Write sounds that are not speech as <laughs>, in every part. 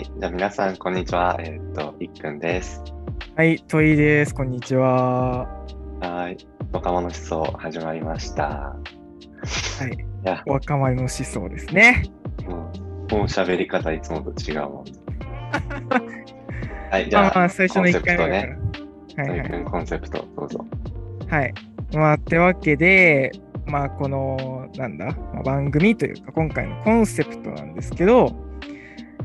はい。じゃあ皆さん、こんにちは。えっ、と、いっくんです。はい、トイです。こんにちは。はい。若者思想始まりました。はい、いや、若者の思想ですね。もう、もう喋り方いつもと違うもん。はい。じゃあ、まあまあ、最初の1回目ね。はいはいコンセプト、どうぞ。はい。まあ、ってわけで、まあ、この、なんだ、まあ、番組というか、今回のコンセプトなんですけど、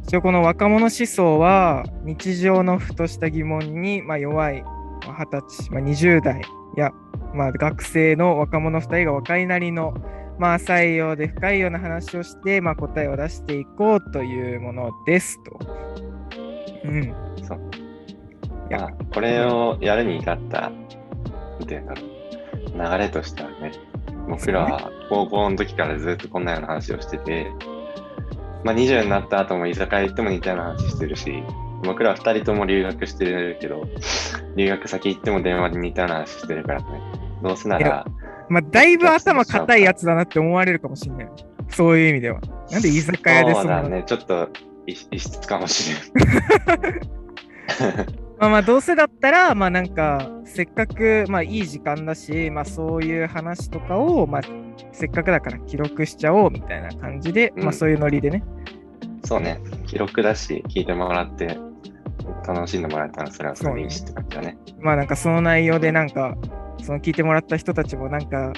一応この若者思想は、日常のふとした疑問に、まあ、弱い、まあ、20歳、まあ、20代や、まあ、学生の若者2人が若いなりの、まあ、浅いようで深いような話をして、まあ、答えを出していこうというものですと。うん。そう。いやまあ、これをやるに至った、なんていう。流れとしてはね、僕らは高校の時からずっとこんなような話をしてて、まあ、20になった後も居酒屋行っても似たような話してるし、僕らは2人とも留学してるけど、留学先行っても電話で似たような話してるからね。どうせなら、まあ、だいぶ頭固いやつだなって思われるかもしれない。そういう意味では。なんで居酒屋でそなそうんだね、ちょっと異異質かもしれん。<laughs> <laughs> まあまあどうせだったら、まあなんか、せっかく、まあいい時間だし、まあそういう話とかを、まあせっかくだから記録しちゃおうみたいな感じで、うんまあそういうノリでね。そうね、記録だし、聞いてもらって、楽しんでもらえたらそれはそれでいいしって感じだね。まあなんかその内容でなんか、その聞いてもらった人たちもなんか、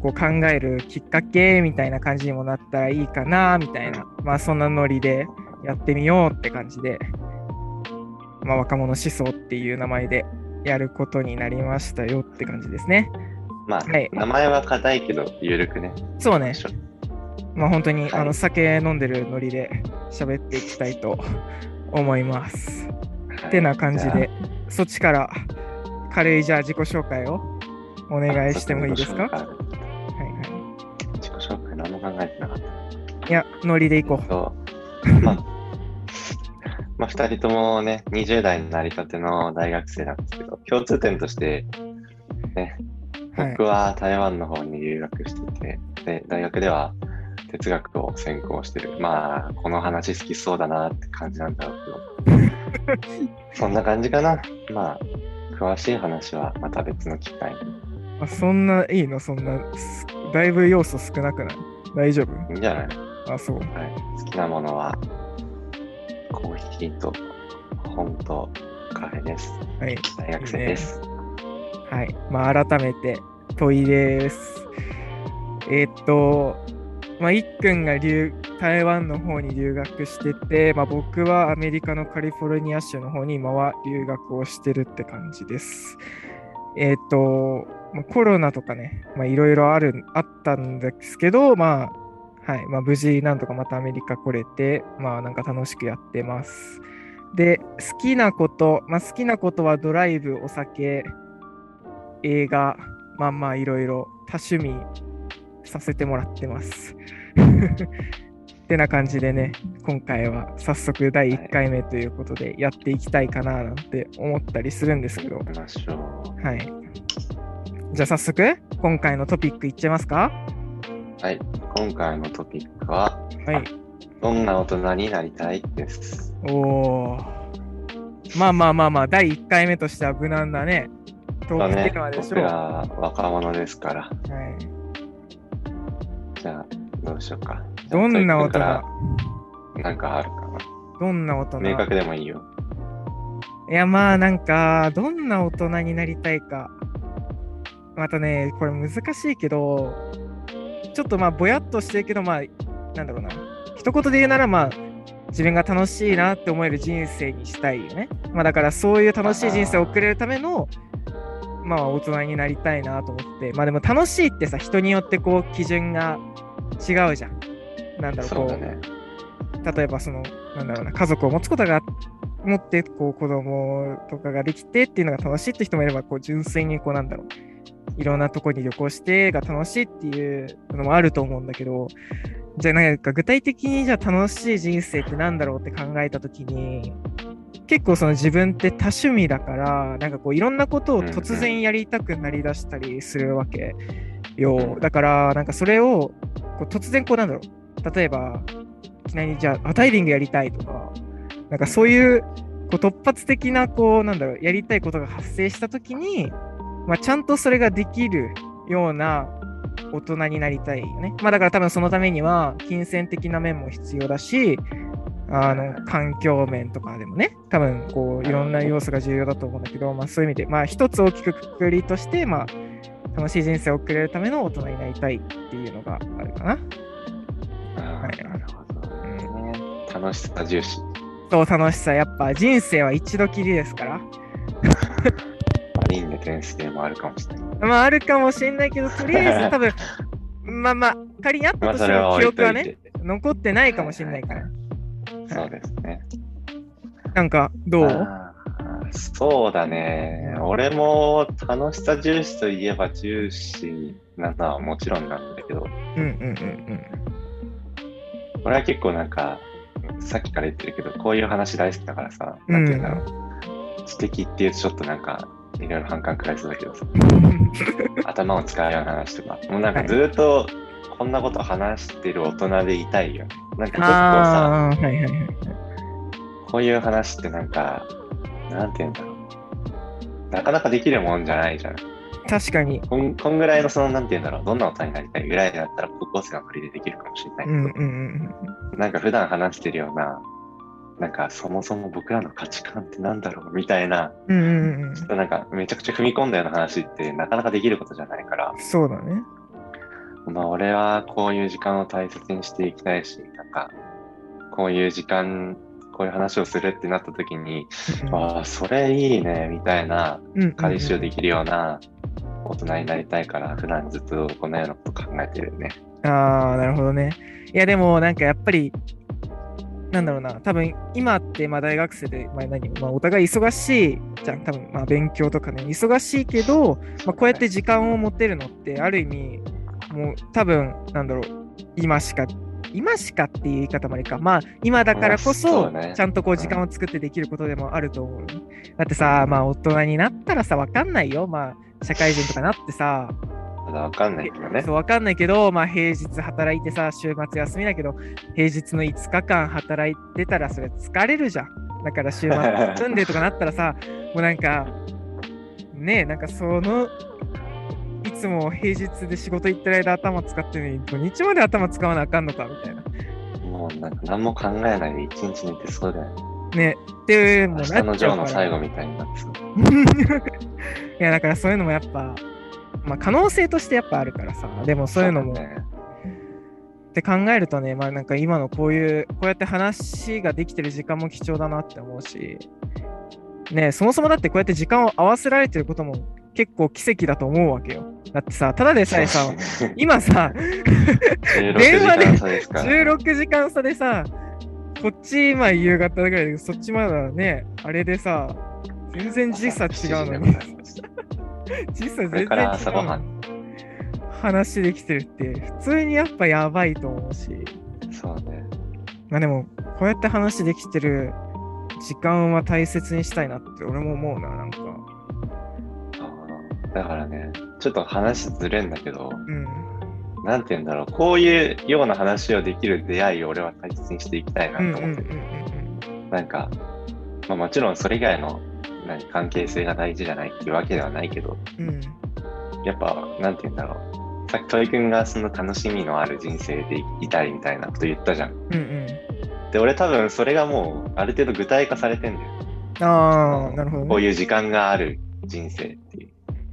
こう考えるきっかけみたいな感じにもなったらいいかなみたいな、まあそんなノリでやってみようって感じで、まあ若者思想っていう名前でやることになりましたよって感じですね。まあ、はい名前は硬いけど、ゆるくね。そうね。まあ本当に、はいあの酒飲んでるノリで <laughs> 喋っていきたいと思います。はいてな感じで、そっちから軽いじゃあ自己紹介をおあ願いしてもいいですか？あはい自己紹介自己紹介何も考えてなかった。はい。いや、ノリでいこう。まあ、まあ、2人ともね、20代になりたての大学生なんですけど、共通点として、ね、はい僕は台湾の方に留学してて、で、大学では哲学を専攻してる。まあ、この話好きそうだなって感じなんだろうけど、<laughs> そんな感じかな。まあ、詳しい話はまた別の機会に。あそんないいの？そんな、すだいぶ要素少なくない？大丈夫？いいんじゃない？あ、そう。はい、好きなものはコーヒーと本とカフェです。はい。大学生です。はい。まあ、改めて、問いです。えっと、まあ、いっくんが留台湾の方に留学してて、まあ、僕はアメリカのカリフォルニア州の方に今は留学をしてるって感じです。えっと、まあコロナとかね、いろいろある、あったんですけど、まあ、はい、まあ、無事なんとかまたアメリカ来れて、まあ、なんか楽しくやってます。で、好きなこと、まあ、好きなことはドライブ、お酒、映画、まあまあいろいろ多趣味させてもらってます。<laughs> ってな感じでね、今回は早速第1回目ということでやっていきたいかななんて思ったりするんですけど。はい。じゃあ早速、今回のトピックいっちゃいますか？はい。今回のトピックは、はい。どんな大人になりたいです。おー。まあまあまあまあ、第1回目としては無難だね。トークテーマでしょ僕ら若者ですから。はい。じゃあ、どうしようか。どんな大人なんかあるかどんな大人な。明確でもいいよ。いやまあなんかどんな大人になりたいかまたねこれ難しいけどちょっとまあぼやっとしてるけどまあなんだろうな一言で言うならまあ自分が楽しいなって思える人生にしたいよねまあだからそういう楽しい人生を送れるためのまあ大人になりたいなと思ってまあでも楽しいってさ人によってこう基準が違うじゃんなんだろうこうそうだね。例えばそのなんだろうな家族を持つことが持ってこう子供とかができてっていうのが楽しいって人もいればこう純粋にこうなんだろういろんなとこに旅行してが楽しいっていうのもあると思うんだけどじゃあなんか具体的にじゃあ楽しい人生ってなんだろうって考えた時に結構その自分って多趣味だからなんかこういろんなことを突然やりたくなりだしたりするわけよ。だからなんかそれをこう突然こうなんだろう。例えばいきなりじゃああダイビングやりたいとか。なんかそういうこう突発的なこうなんだろう。やりたいことが発生した時に、まあ、ちゃんとそれができるような大人になりたいよね。まあだから多分そのためには金銭的な面も必要だし、あの環境面とかでもね、多分こういろんな要素が重要だと思うんだけど、まあそういう意味で、まあ一つ大きくくくりとして、まあ楽しい人生を送れるための大人になりたいっていうのがあるかな。あはいーなるほどね。楽しさ重視。そう楽しさ、やっぱ人生は一度きりですから。まあ、輪廻転生もあるかもしれない。まああるかもしれないけど、とりあえず <laughs> 多分、まあまあ仮にあっまあ、たとしても記憶はね。残ってないかもしれないから。そうですね。なんかどう？そうだね。俺も楽しさ重視といえば重視なのはもちろんなんだけど、うんうんうん俺は結構なんか、さっきから言ってるけど、こういう話大好きだからさ、なんて言うんだろう。知的っていうとちょっとなんか、いろいろ反感くらいそうだけどさ、うん。頭を使うような話とか、もうなんかずっとこんなこと話してる大人でいたいよね。なんか結構さ、はいはいはい。こういう話ってなんか、なんて言うんだろう。なかなかできるもんじゃないじゃん。確かに。こんこんぐらいのその、なんて言うんだろう。どんな大人になりたいぐらいだったら高校生のノリでできるかもしれないけど、うんうんうんなんか普段話してるような、なんかそもそも僕らの価値観ってなんだろうみたいな、うん。うんうんうんちょっとなんかめちゃくちゃ踏み込んだような話ってなかなかできることじゃないから、そうだね。まあ俺はこういう時間を大切にしていきたいし、なんか、こういう時間、こういう話をするってなった時に、ああ、それいいね、みたいな、うん回収できるような大人になりたいから、普段ずっとこのようなこと考えてるよね。ああ、なるほどね。いや、でもなんかやっぱり、なんだろうな、多分今ってまあ大学生で、まあ何、まあ、お互い忙しいじゃん、多分まあ勉強とかね、忙しいけど、まあ、こうやって時間を持てるのって、ある意味、もう多分、なんだろう、今しか、今しかっていう言い方もありか、まあ今だからこまあそちゃんとこう時間を作ってできることでもあると思う。だってさ、まあ大人になったらさ、わかんないよ。まあ社会人とかなってさ、まだわかんないけどねそ。う、わかんないけど、まあ平日働いてさ、週末休みだけど、平日の5日間働いてたらそれ疲れるじゃん。だから週末 <laughs> 休んでとかなったらさ、もうなんか、ねえ、なんかその、いつも平日で仕事行ってる間頭使ってるのに、土日まで頭使わなあかんのかみたいな。もうなんか何も考えないで一日寝てそうだよね。ね。って、もうのジョーの最後みたいになって。そう。いや、だからそういうのもやっぱ、まあ可能性としてやっぱあるからさ、でもそういうのも、って考えるとね、まあなんか今のこういう、こうやって話ができてる時間も貴重だなって思うし、ねそもそもだってこうやって時間を合わせられてることも結構奇跡だと思うわけよ。だってさ、ただでさえさ、<laughs> 今さ、16電話で時間差ですから。<laughs> 16時間差でさ、こっち今夕方ぐらいだけど、そっちまだね、あれでさ、全然時差違うのに、時差全然違う。話できてるって、普通にやっぱやばいと思うし。そうね。まあでも、こうやって話できてる時間は大切にしたいなって俺も思うな、なんか。だからね、ちょっと話ずれんだけど、うん。なんて言うんだろう、こういうような話をできる出会いを俺は大切にしていきたいなと思ってる。なんか、まあ、もちろんそれ以外の何関係性が大事じゃないっていうわけではないけど、うん。うんやっぱ、なんて言うんだろう。さっきトイ君がその楽しみのある人生でいたいみたいなこと言ったじゃん。うんうん。で、俺多分それがもうある程度具体化されてんだよ。ああ、なるほど、ね。こういう時間がある人生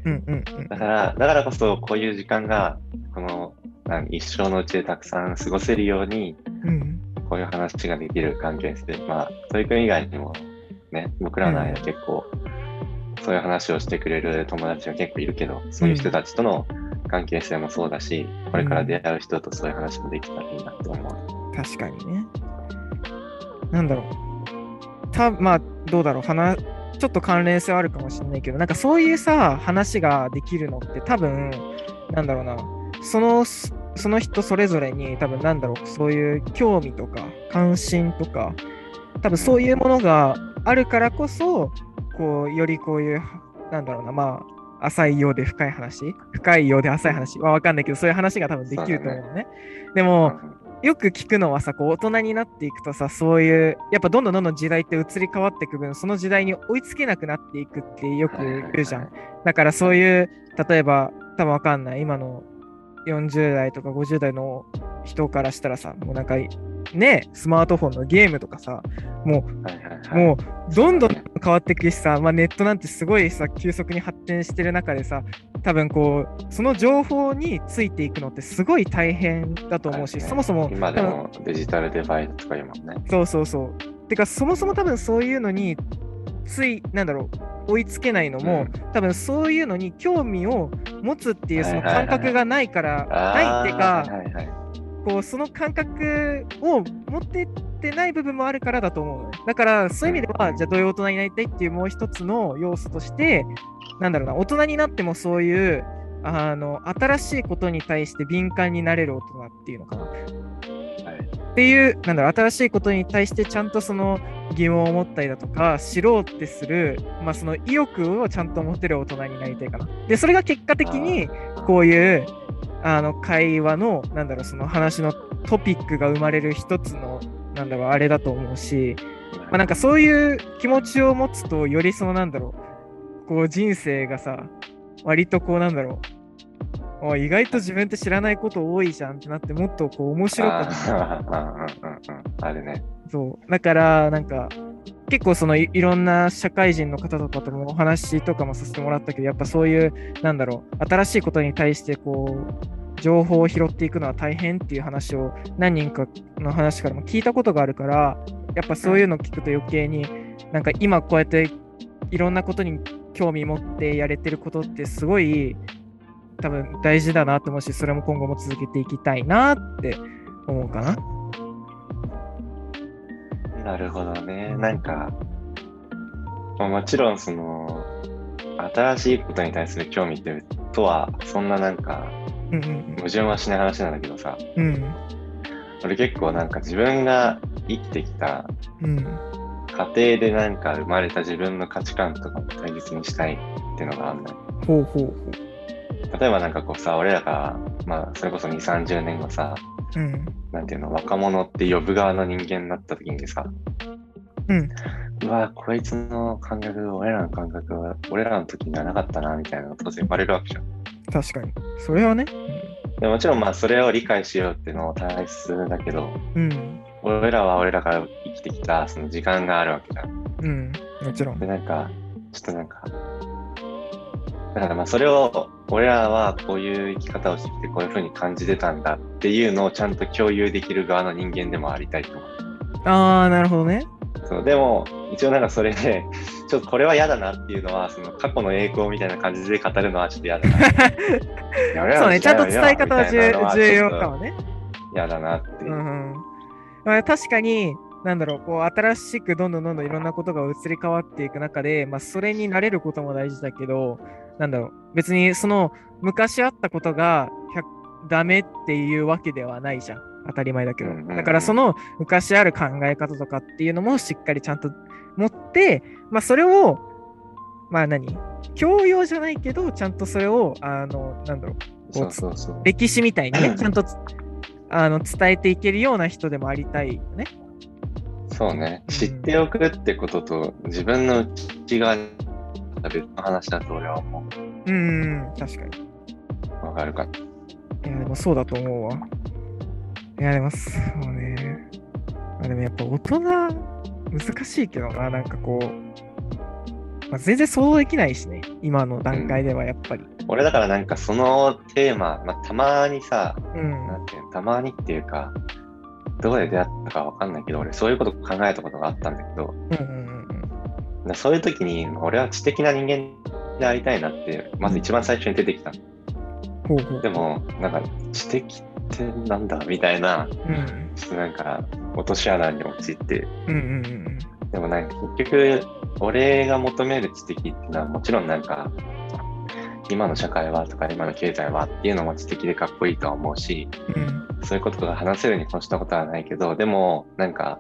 う。うんうんうん。だから、だからこそこういう時間が、この、何一生のうちでたくさん過ごせるように、うん。こういう話ができる関係性。まあ、トイ君以外にも、ね、僕らの間結構、そういう話をしてくれる友達が結構いるけど、そういう人たちとの関係性もそうだし、これから出会う人とそういう話もできたらいいなと思う。確かにね。なんだろう。たまあ、どうだろう。話ちょっと関連性はあるかもしれないけど、なんかそういうさ、話ができるのって多分、なんだろうな。その、その人それぞれに多分なんだろう、そういう興味とか関心とか、多分そういうものがあるからこそ、こう、よりこういう、なんだろうな、まあ、浅いようで深い話深いようで浅い話はわかんないけど、そういう話が多分できると思うのね。でも、よく聞くのはさ、こう大人になっていくとさ、そういう、やっぱどんどんどんどん時代って移り変わっていく分、その時代に追いつけなくなっていくってよく言うじゃん。だからそういう、例えば、多分わかんない、今の40代とか50代の人からしたらさ、もうなんか、ね、スマートフォンのゲームとかさ、もう、はいはいはい、もうどんどん変わっていくしさ、まあ、ネットなんてすごいさ急速に発展してる中でさ多分こうその情報についていくのってすごい大変だと思うし、はいねそもそも今でもデジタルデバイドとか言うもんね。そうそうそう。てかそもそも多分そういうのについなんだろう追いつけないのも、多分そういうのに興味を持つっていうその感覚がないから、ないっていうか、はいはい。はいこうその感覚を持ってってない部分もあるからだと思う。だからそういう意味では、じゃあどういう大人になりたいっていうもう一つの要素として、なんだろうな、大人になってもそういうあの新しいことに対して敏感になれる大人っていうのかな。はいっていう、なんだろう、新しいことに対してちゃんとその疑問を持ったりだとか、知ろうってする、まあその意欲をちゃんと持てる大人になりたいかな。で、それが結果的に、こういうあの会話の、なんだろう、その話のトピックが生まれる一つの、なんだろう、あれだと思うし、まあ、なんかそういう気持ちを持つと、よりその、なんだろう、こう人生がさ、割とこう、なんだろう、あ意外と自分って知らないこと多いじゃんってなって、もっとこう面白くなあーうんうんうんうんあるね。そう。だから、なんか、結構そのいいろんな社会人の方とかともお話とかもさせてもらったけど、やっぱそういう、なんだろう、新しいことに対してこう、情報を拾っていくのは大変っていう話を何人かの話からも聞いたことがあるから、やっぱそういうの聞くと余計に、なんか今こうやっていろんなことに興味持ってやれてることってすごい多分大事だなと思うし、それも今後も続けていきたいなって思うかな。なるほどね。なんか、まあもちろんその、新しいことに対する興味ってとは、そんななんか、矛盾はしない話なんだけどさ、うん。うん俺結構なんか自分が生きてきたうん。家庭でなんか生まれた自分の価値観とかも大切にしたいっていうのがあるのよ。ほうほうほ例えばなんかこうさ、俺らが、まあそれこそ2、30年後さ、う。うん。なんていうの、若者って呼ぶ側の人間になった時にさ、うん。うわ、こいつの感覚、俺らの感覚は、俺らの時にはなかったな、みたいなのが当然生まれるわけじゃん。確かに。それはね。でもちろんまあそれを理解しようっていうのも大切だけど、うん。俺らは俺らから生きてきたその時間があるわけじゃん。うん。もちろん。で、なんか、ちょっとなんか、だからまあそれを俺らはこういう生き方をしてきてこういう風に感じてたんだっていうのをちゃんと共有できる側の人間でもありたいと思う。ああ、なるほどね。そうでも一応なんかそれでちょっとこれは嫌だなっていうのはその過去の栄光みたいな感じで語るのはちょっと嫌だな。<laughs> そうね。ちゃんと伝え方は重要かもね。嫌だなっていうう。んうん。まあ、確かに、なんだろう、こう、新しくどんどんどんどんいろんなことが移り変わっていく中で、まあ、それに慣れることも大事だけど、なんだろう、別にその昔あったことが100ダメっていうわけではないじゃん。当たり前だけど。だからその昔ある考え方とかっていうのもしっかりちゃんと持って、まあそれを、まあ何教養じゃないけど、ちゃんとそれを、あの、なんだろう。歴史みたいにね、ちゃんとつあの伝えていけるような人でもありたいよね。そうね。うん知っておくってことと自分の内側に別の話だと俺は思うんうん、確かに。う。わかるか？いや、でもそうだと思うわ。いや、でもそうね。まあ、でもやっぱ大人、難しいけどな、なんかこう、まあ、全然想像できないしね、今の段階ではやっぱり。俺だからなんかそのテーマ、まあ、たまにさ、うん。なんていうのたまにっていうか、どこで出会ったかわかんないけど、俺そういうこと考えたことがあったんだけど、うんうんうんだそういう時に俺は知的な人間でありたいなって、まず一番最初に出てきた。ほうほう。でも、なんか知的ってなんだみたいな、うん。ちょっとなんか落とし穴に陥って、うんうんうんでもなんか結局、俺が求める知的っていうのはもちろんなんか、今の社会はとか今の経済はっていうのも知的でかっこいいとは思うし、うん。そういうことが話せるに越したことはないけど、でもなんか、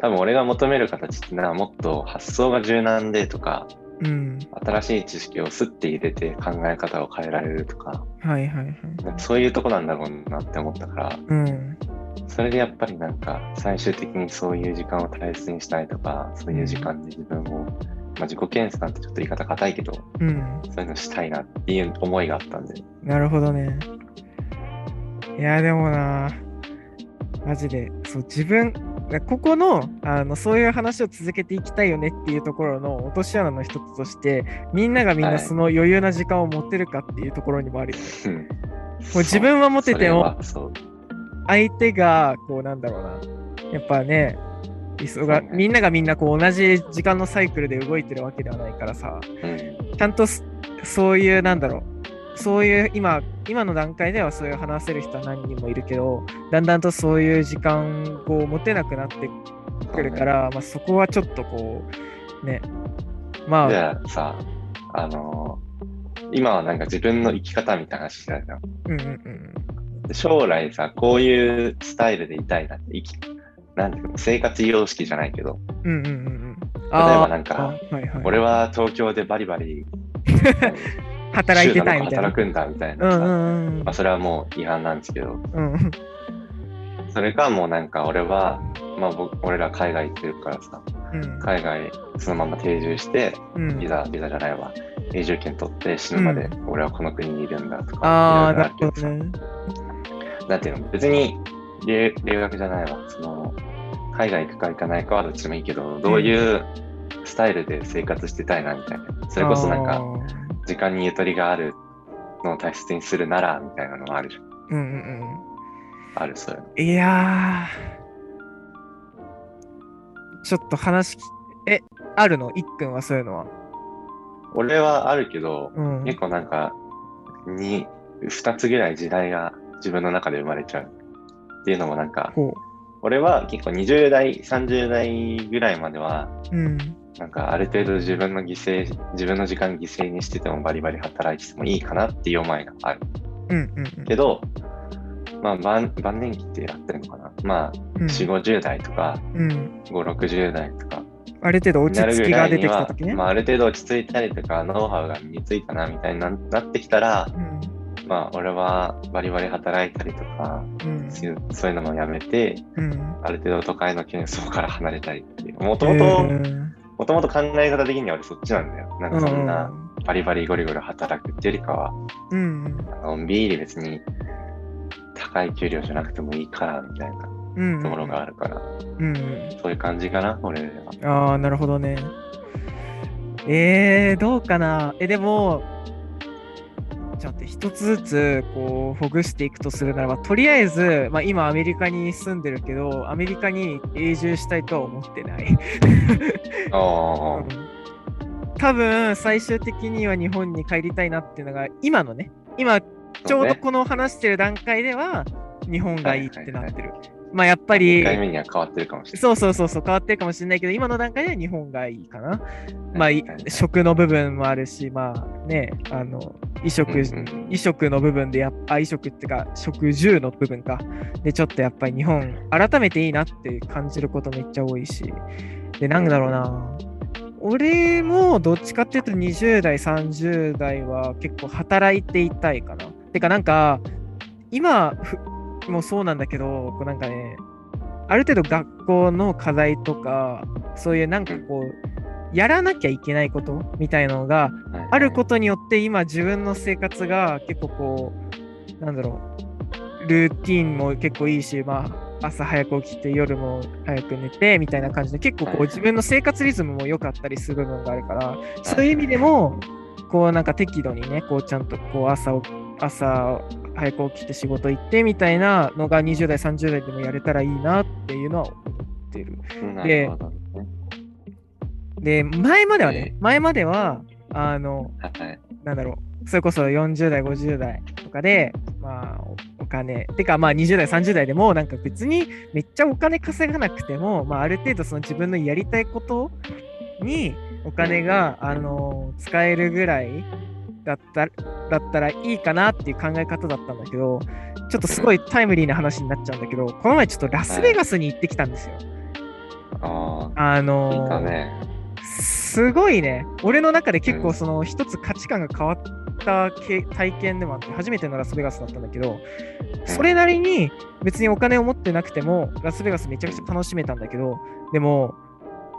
多分俺が求める形ってのはもっと発想が柔軟でとか、うん。新しい知識をスッて入れて考え方を変えられるとか、はいはいはい。そういうとこなんだろうなって思ったから、うん。それでやっぱりなんか最終的にそういう時間を大切にしたいとか、そういう時間で自分を、まあ、自己検査なんてちょっと言い方硬いけど、うん。そういうのしたいなっていう思いがあったんで、なるほどね。いや、でもな、マジで、そう、自分、ここのあのそういう話を続けていきたいよねっていうところの落とし穴の一つとしてみんながみんはないその余裕な時間を持ってるかっていうところにもあるよね。うんもう自分は持ってても相手がこうなんだろうなやっぱね忙みんながみんなこう同じ時間のサイクルで動いてるわけではないからさ。うん。ちゃんとすそういうなんだろう。そういう今今の段階ではそういう話せる人は何人もいるけどだんだんとそういう時間を持てなくなってくるから、まあ、そこはちょっとこうね。まじあゃあさ、あのー今はなんか自分の生き方みたいな話してたじゃん。うんうんうん。で将来さ、こういうスタイルでいたいなって、生き、なん生活様式じゃないけど、うんうんうんうん。例えばなんかはいはい、俺は東京でバリバリ <laughs> 働いてたいみたいな。働くんだみたいな。さ、うんうんうん。まあ、それはもう違反なんですけど、うんうん。それかもうなんか俺は、まあ僕、俺ら海外行ってるからさ、うん。海外そのまま定住して、うん。ビザ、ビザじゃないわ、永住権取って死ぬまで俺はこの国にいるんだとか、ああ、いろろけどさ。ないるほどね。なんていうの、別に留留学じゃないわ、その、海外行くか行かないかはどっちでもいいけど、どういうスタイルで生活してたいなみたいな。それこそなんか、時間にゆとりがあるのを大切にするなら、みたいなのもあるじゃん。うんうんある、そういやー、ちょっと話き、え、あるの？いっくんはそういうのは？俺はあるけど、うん。結構なんか、に、二つぐらい時代が自分の中で生まれちゃう。っていうのもなんか、ほ俺は結構20代、30代ぐらいまでは、う。うん。なんかある程度自分の犠牲、自分の時間犠牲にしててもバリバリ働いててもいいかなっていう思いがある。うんうんうん。けど、まあ晩晩年期ってやってるのかな。まあ、うん4、50代とか、うん。5、60代とか、ある程度落ち着きが出てきたときね。まあ、ある程度落ち着いたりとか、ノウハウが身についたなみたいにななってきたら、うん。まあ、俺はバリバリ働いたりとか、うん。そういうのもやめて、うん。ある程度都会の喧騒から離れたりっていう。もともと、うんもともと考え方的には俺そっちなんだよ。なんかそんなバリバリゴリゴリ働くっていうよりかは、うん。のんびり別に高い給料じゃなくてもいいからみたいなうん。ところがあるから、うん。そういう感じかな、俺は。ああ、なるほどね。えー、どうかな。え、でも、ちょっと一つずつこうほぐしていくとするならば、とりあえず、まあ、今アメリカに住んでるけど、アメリカに永住したいとは思ってない。あ <laughs> 多分最終的には日本に帰りたいなっていうのが今のね今あ、ちょうどね、この話してる段階では日本がいいってなってる、まあやっぱ1り回目には変わってるかもしれない。そうそうそうそう変わってるかもしれないけど今の段階では日本がいいかな。まあ食の部分もあるしまあねあの衣食、うんうん。衣食の部分でやっぱ衣食っていうか食住の部分か。でちょっとやっぱり日本改めていいなって感じることめっちゃ多いし。でなんだろうな。俺もどっちかっていうと20代30代は結構働いていたいかな。てかなんか今ふもそうなんだけどこうなんかねある程度学校の課題とかそういうなんかこうやらなきゃいけないことみたいなのがはい。あることによって今自分の生活が結構こうなんだろうルーティンも結構いいしまあ朝早く起きて夜も早く寝てみたいな感じで結構こうはい。自分の生活リズムも良かったりする部分があるからそういう意味でもこうなんか適度にねこうちゃんとこう朝を朝早く起きて仕事行ってみたいなのが20代30代でもやれたらいいなっていうのは思ってる。で前まではねえ前まではあのはい。なんだろう、それこそ40代、50代とかで、まあ、おお金、てか、まあ、20代、30代でも、なんか別にめっちゃお金稼がなくても、まあ、ある程度、その自分のやりたいことにお金が、あの使えるぐらいだっただったらいいかなっていう考え方だったんだけど、ちょっとすごいタイムリーな話になっちゃうんだけど、この前ちょっとラスベガスに行ってきたんですよ。あああ、のーね。すごいね。俺の中で結構その一つ価値観が変わっったけ体験でもあって、初めてのラスベガスだったんだけど、それなりに別にお金を持ってなくても、ラスベガスめちゃくちゃ楽しめたんだけど、でも、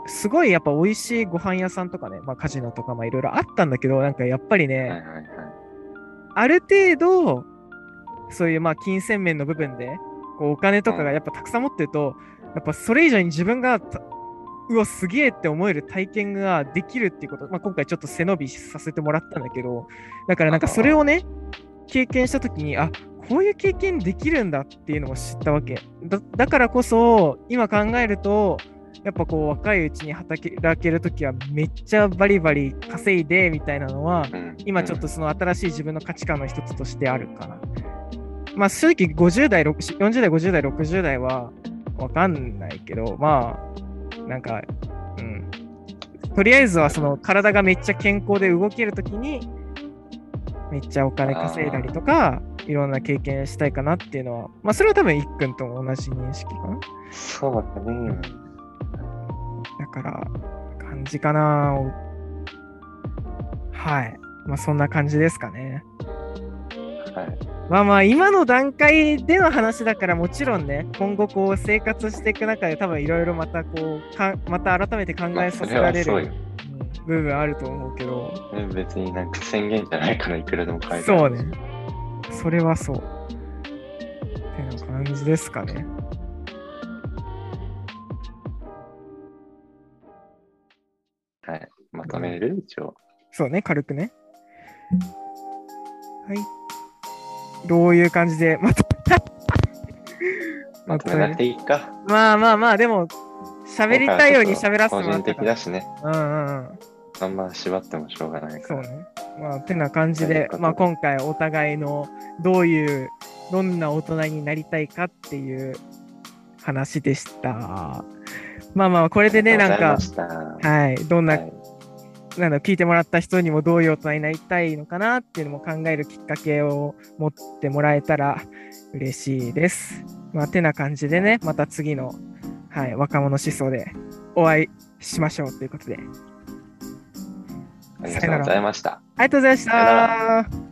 すごいやっぱ美味しいご飯屋さんとかね、まあカジノとかまあいろいろあったんだけど、なんかやっぱりね、はいはいはい。ある程度、そういうまあ金銭面の部分で、こうお金とかがやっぱたくさん持ってると、やっぱそれ以上に自分がたうわ、すげえって思える体験ができるっていうこと、まあ、今回ちょっと背伸びさせてもらったんだけど、だからなんかそれをね、経験したときに、あこういう経験できるんだっていうのを知ったわけ。だだからこそ、今考えると、やっぱこう若いうちに働けるときはめっちゃバリバリ稼いでみたいなのは、うん今ちょっとその新しい自分の価値観の一つとしてあるかな。まあ正直50代、60 40代、50代、60代はわかんないけど、まあ、なんか、うん。とりあえずはその体がめっちゃ健康で動けるときに、めっちゃお金稼いだりとか、いろんな経験したいかなっていうのは、まあそれは多分いっくんとも同じ認識かな。そうだね。だから、感じかな。はい。まあそんな感じですかね。はい。まあまあ今の段階での話だからもちろんね今後こう生活していく中で多分いろいろまたこうかまた改めて考えさせられる、部分あると思うけど。ね別になんか宣言じゃないからいくらでも変えそうね。それはそう。ってな感じですかね。はい。まとめる？一応。そうね軽くね。はいどういう感じで <laughs> まとまとめなくていいか。まあまあまあでも喋りたいように喋らせてもら個人ったから的だしね。うんうんうんあんま縛ってもしょうがないから。そうね。まあ、てな感じででまあ、今回お互いのどういう、どんな大人になりたいかっていう話でした。まあまあ、これでね、なんかはい、どんな、はいなんだ聞いてもらった人にもどういう大人になりたいのかなっていうのも考えるきっかけを持ってもらえたら嬉しいです。まあ、てな感じでね、また次の、はい、若者思想でお会いしましょうということで。ありがとうございました。ありがとうございましさよなた。